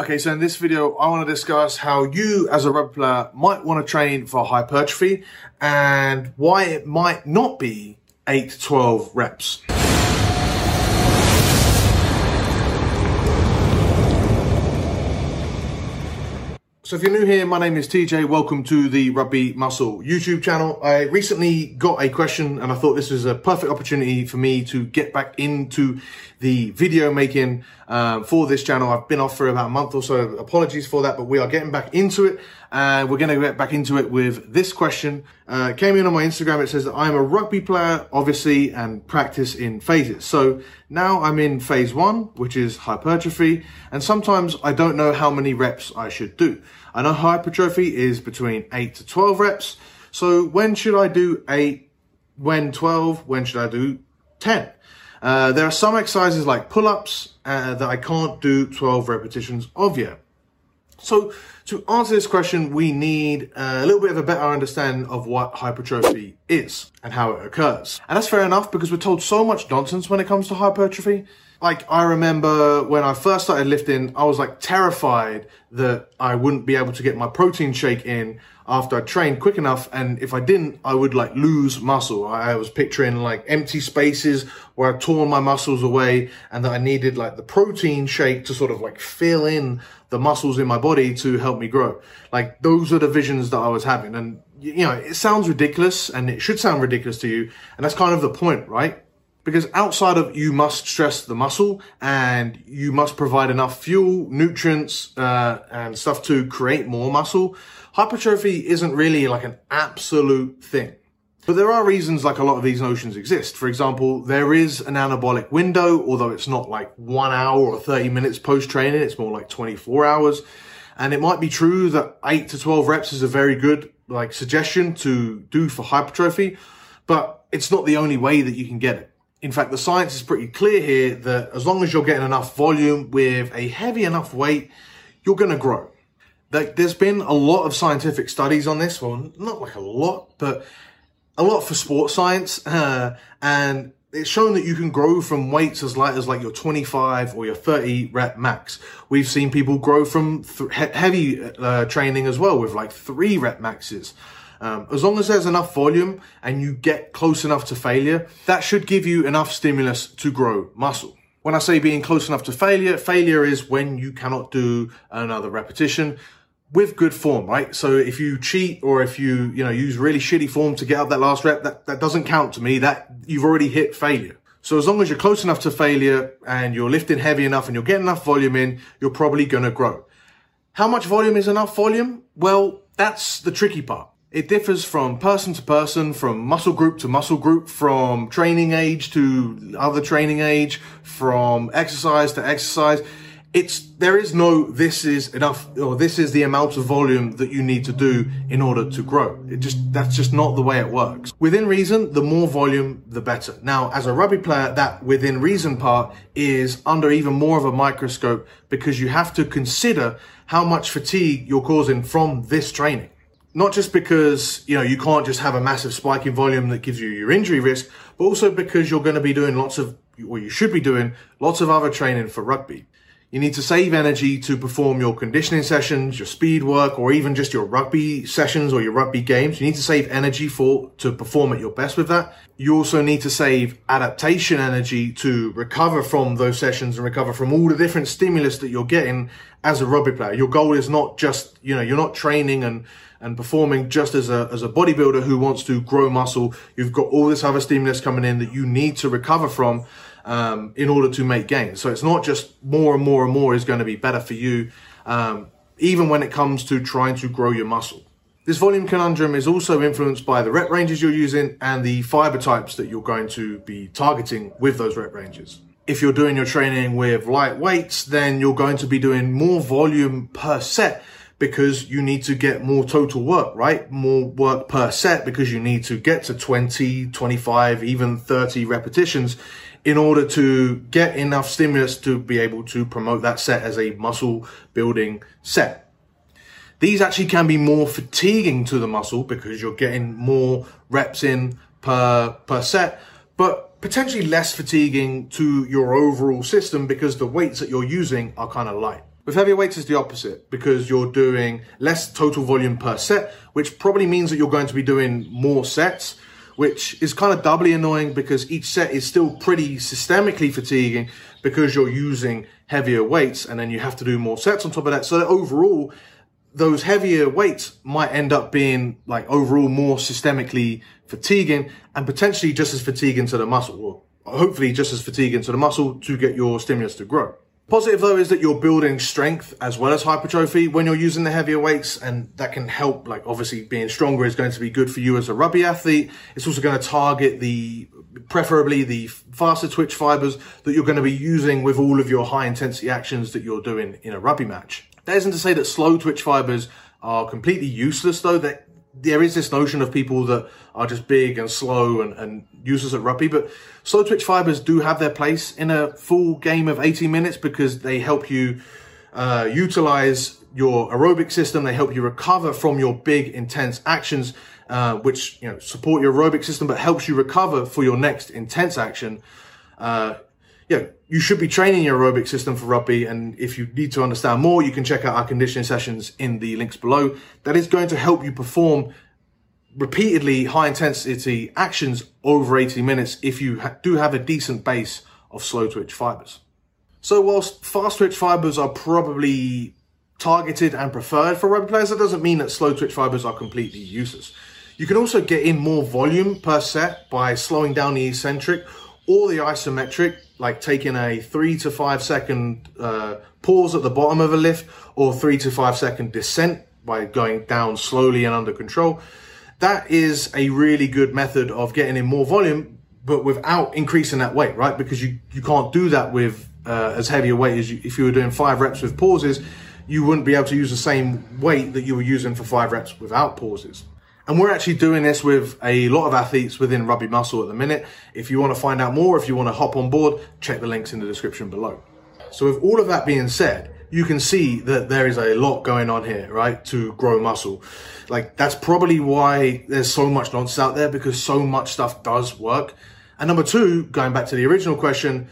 Okay, so in this video, I want to discuss how you as a rugby player might want to train for hypertrophy and why it might not be 8 to 12 reps. So if you're new here, my name is TJ. Welcome to the Rugby Muscle YouTube channel. I recently got a question and I thought this was a perfect opportunity for me to get back into the video making um, for this channel. I've been off for about a month or so. Apologies for that, but we are getting back into it and we're going to get back into it with this question. Uh, came in on my Instagram. It says that I'm a rugby player, obviously, and practice in phases. So now I'm in phase one, which is hypertrophy. And sometimes I don't know how many reps I should do. I know hypertrophy is between 8 to 12 reps. So when should I do 8? When 12? When should I do 10? Uh, there are some exercises like pull-ups uh, that I can't do 12 repetitions of yet. So to answer this question, we need a little bit of a better understanding of what hypertrophy is and how it occurs. And that's fair enough because we're told so much nonsense when it comes to hypertrophy like I remember when I first started lifting, I was like terrified that I wouldn't be able to get my protein shake in after I trained quick enough. And if I didn't, I would like lose muscle. I was picturing like empty spaces where I'd torn my muscles away and that I needed like the protein shake to sort of like fill in the muscles in my body to help me grow. Like those are the visions that I was having. And you know, it sounds ridiculous and it should sound ridiculous to you. And that's kind of the point, right? Because outside of you must stress the muscle and you must provide enough fuel, nutrients, uh, and stuff to create more muscle, hypertrophy isn't really like an absolute thing. But there are reasons like a lot of these notions exist. For example, there is an anabolic window, although it's not like one hour or 30 minutes post training, it's more like 24 hours. And it might be true that 8 to 12 reps is a very good like suggestion to do for hypertrophy, but it's not the only way that you can get it. In fact, the science is pretty clear here that as long as you're getting enough volume with a heavy enough weight, you're going to grow. There's been a lot of scientific studies on this one, not like a lot, but a lot for sports science. Uh, and it's shown that you can grow from weights as light as like your 25 or your 30 rep max. We've seen people grow from th- heavy uh, training as well with like three rep maxes. Um, as long as there's enough volume and you get close enough to failure, that should give you enough stimulus to grow muscle. When I say being close enough to failure, failure is when you cannot do another repetition with good form, right? So if you cheat or if you, you know, use really shitty form to get up that last rep, that, that doesn't count to me. That you've already hit failure. So as long as you're close enough to failure and you're lifting heavy enough and you're getting enough volume in, you're probably going to grow. How much volume is enough volume? Well, that's the tricky part. It differs from person to person, from muscle group to muscle group, from training age to other training age, from exercise to exercise. It's, there is no, this is enough, or this is the amount of volume that you need to do in order to grow. It just, that's just not the way it works. Within reason, the more volume, the better. Now, as a rugby player, that within reason part is under even more of a microscope because you have to consider how much fatigue you're causing from this training not just because you know you can't just have a massive spike in volume that gives you your injury risk, but also because you're going to be doing lots of, or you should be doing lots of other training for rugby. You need to save energy to perform your conditioning sessions, your speed work, or even just your rugby sessions or your rugby games. You need to save energy for, to perform at your best with that. You also need to save adaptation energy to recover from those sessions and recover from all the different stimulus that you're getting as a rugby player. Your goal is not just, you know, you're not training and, and performing just as a, as a bodybuilder who wants to grow muscle. You've got all this other stimulus coming in that you need to recover from um, in order to make gains. So it's not just more and more and more is going to be better for you, um, even when it comes to trying to grow your muscle. This volume conundrum is also influenced by the rep ranges you're using and the fiber types that you're going to be targeting with those rep ranges. If you're doing your training with light weights, then you're going to be doing more volume per set because you need to get more total work, right? More work per set because you need to get to 20, 25, even 30 repetitions in order to get enough stimulus to be able to promote that set as a muscle building set. These actually can be more fatiguing to the muscle because you're getting more reps in per, per set, but potentially less fatiguing to your overall system because the weights that you're using are kind of light. With heavier weights, it's the opposite because you're doing less total volume per set, which probably means that you're going to be doing more sets, which is kind of doubly annoying because each set is still pretty systemically fatiguing because you're using heavier weights and then you have to do more sets on top of that. So that overall, those heavier weights might end up being like overall more systemically fatiguing and potentially just as fatiguing to the muscle, or hopefully just as fatiguing to the muscle to get your stimulus to grow. Positive though is that you're building strength as well as hypertrophy when you're using the heavier weights and that can help like obviously being stronger is going to be good for you as a rugby athlete. It's also going to target the preferably the faster twitch fibers that you're going to be using with all of your high intensity actions that you're doing in a rugby match. That isn't to say that slow twitch fibers are completely useless though. That there is this notion of people that are just big and slow and, and useless at rugby, but slow twitch fibers do have their place in a full game of 80 minutes because they help you uh, utilize your aerobic system. They help you recover from your big intense actions, uh, which you know support your aerobic system, but helps you recover for your next intense action. Uh, yeah, you should be training your aerobic system for rugby. And if you need to understand more, you can check out our conditioning sessions in the links below. That is going to help you perform repeatedly high intensity actions over 80 minutes if you ha- do have a decent base of slow twitch fibers. So whilst fast twitch fibers are probably targeted and preferred for rugby players, that doesn't mean that slow twitch fibers are completely useless. You can also get in more volume per set by slowing down the eccentric or the isometric like taking a three to five second uh, pause at the bottom of a lift or three to five second descent by going down slowly and under control. That is a really good method of getting in more volume, but without increasing that weight, right? Because you, you can't do that with uh, as heavy a weight as you, if you were doing five reps with pauses, you wouldn't be able to use the same weight that you were using for five reps without pauses. And we're actually doing this with a lot of athletes within Rugby Muscle at the minute. If you want to find out more, if you want to hop on board, check the links in the description below. So with all of that being said, you can see that there is a lot going on here, right? To grow muscle. Like that's probably why there's so much nonsense out there because so much stuff does work. And number two, going back to the original question,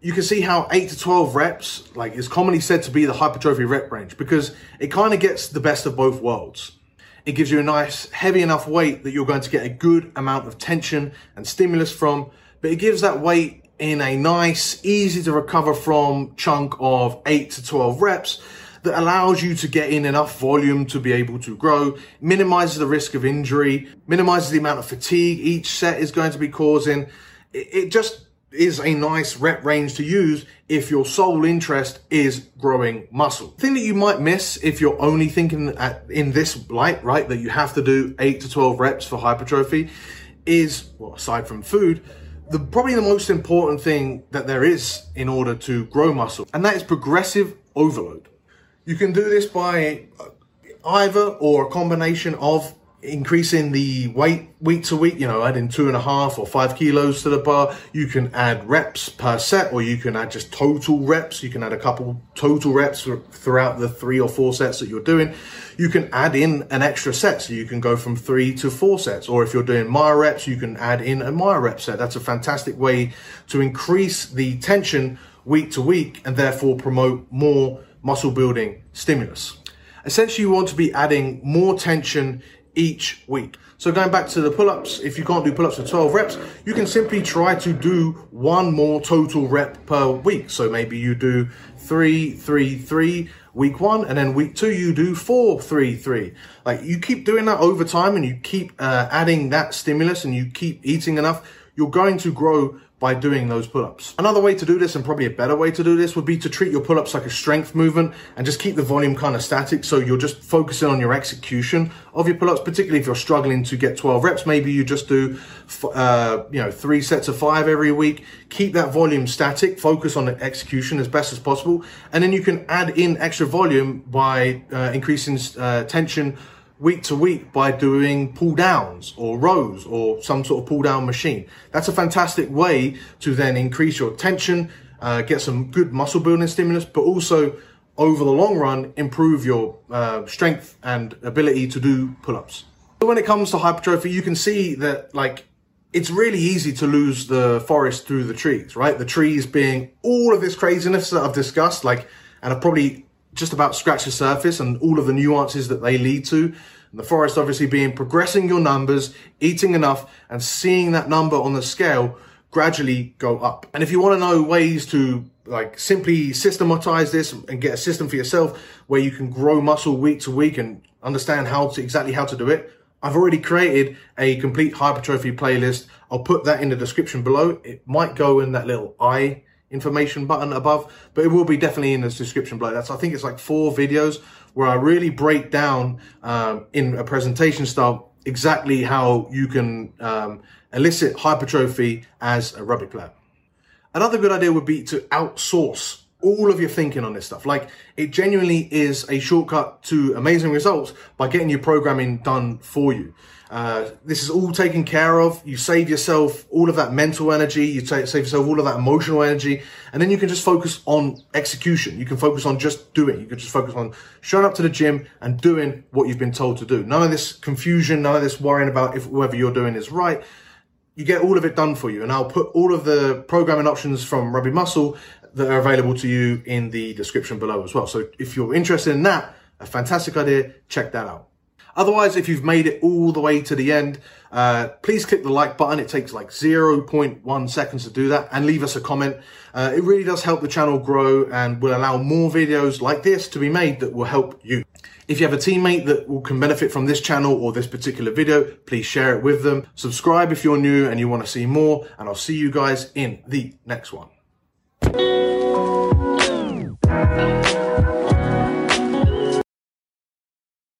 you can see how 8 to 12 reps like is commonly said to be the hypertrophy rep range because it kind of gets the best of both worlds it gives you a nice heavy enough weight that you're going to get a good amount of tension and stimulus from, but it gives that weight in a nice, easy to recover from chunk of 8 to 12 reps that allows you to get in enough volume to be able to grow, minimizes the risk of injury, minimizes the amount of fatigue each set is going to be causing. It, just is a nice rep range to use if your sole interest is growing muscle. The thing that you might miss if you're only thinking at, in this light, right, that you have to do 8 to 12 reps for hypertrophy is, well, aside from food, the probably the most important thing that there is in order to grow muscle, and that is progressive overload. You can do this by uh, either or a combination of increasing the weight week to week, you know, adding two and a half or five kilos to the bar. You can add reps per set, or you can add just total reps. You can add a couple total reps throughout the three or four sets that you're doing. You can add in an extra set, so you can go from three to four sets. Or if you're doing myo reps, you can add in a myo rep set. That's a fantastic way to increase the tension week to week and therefore promote more muscle building stimulus. Essentially, you want to be adding more tension each week. So going back to the pull-ups, if you can't do pull-ups for 12 reps, you can simply try to do one more total rep per week. So maybe you do three, three, three, week one, and then week two, you do four, three, three. Like you keep doing that over time and you keep uh, adding that stimulus and you keep eating enough, you're going to grow by doing those pull-ups. Another way to do this and probably a better way to do this would be to treat your pull-ups like a strength movement and just keep the volume kind of static so you're just focusing on your execution of your pull-ups, particularly if you're struggling to get 12 reps, maybe you just do uh, you know, three sets of five every week. Keep that volume static, focus on the execution as best as possible, and then you can add in extra volume by uh, increasing uh, tension week to week by doing pull downs or rows or some sort of pull down machine. That's a fantastic way to then increase your tension, uh, get some good muscle building stimulus, but also over the long run, improve your uh, strength and ability to do pull ups. So when it comes to hypertrophy, you can see that like it's really easy to lose the forest through the trees, right? The trees being all of this craziness that I've discussed, like, and I've probably just about scratch the surface and all of the nuances that they lead to. And the forest obviously being progressing your numbers, eating enough, and seeing that number on the scale gradually go up. And if you want to know ways to like simply systematize this and get a system for yourself where you can grow muscle week to week and understand how to exactly how to do it, I've already created a complete hypertrophy playlist. I'll put that in the description below. It might go in that little I information button above, but it will be definitely in the description below. That's, I think it's like four videos where I really break down um, in a presentation style exactly how you can um, elicit hypertrophy as a rugby player. Another good idea would be to outsource all of your thinking on this stuff. Like it genuinely is a shortcut to amazing results by getting your programming done for you. Uh, this is all taken care of. You save yourself all of that mental energy. You save yourself all of that emotional energy. And then you can just focus on execution. You can focus on just doing. You can just focus on showing up to the gym and doing what you've been told to do. None of this confusion, none of this worrying about if whatever you're doing is right you get all of it done for you. And I'll put all of the programming options from Rugby Muscle that are available to you in the description below as well. So if you're interested in that, a fantastic idea, check that out. Otherwise, if you've made it all the way to the end, uh, please click the like button. It takes like 0.1 seconds to do that and leave us a comment. Uh, it really does help the channel grow and will allow more videos like this to be made that will help you. If you have a teammate that can benefit from this channel or this particular video, please share it with them. Subscribe if you're new and you want to see more, and I'll see you guys in the next one.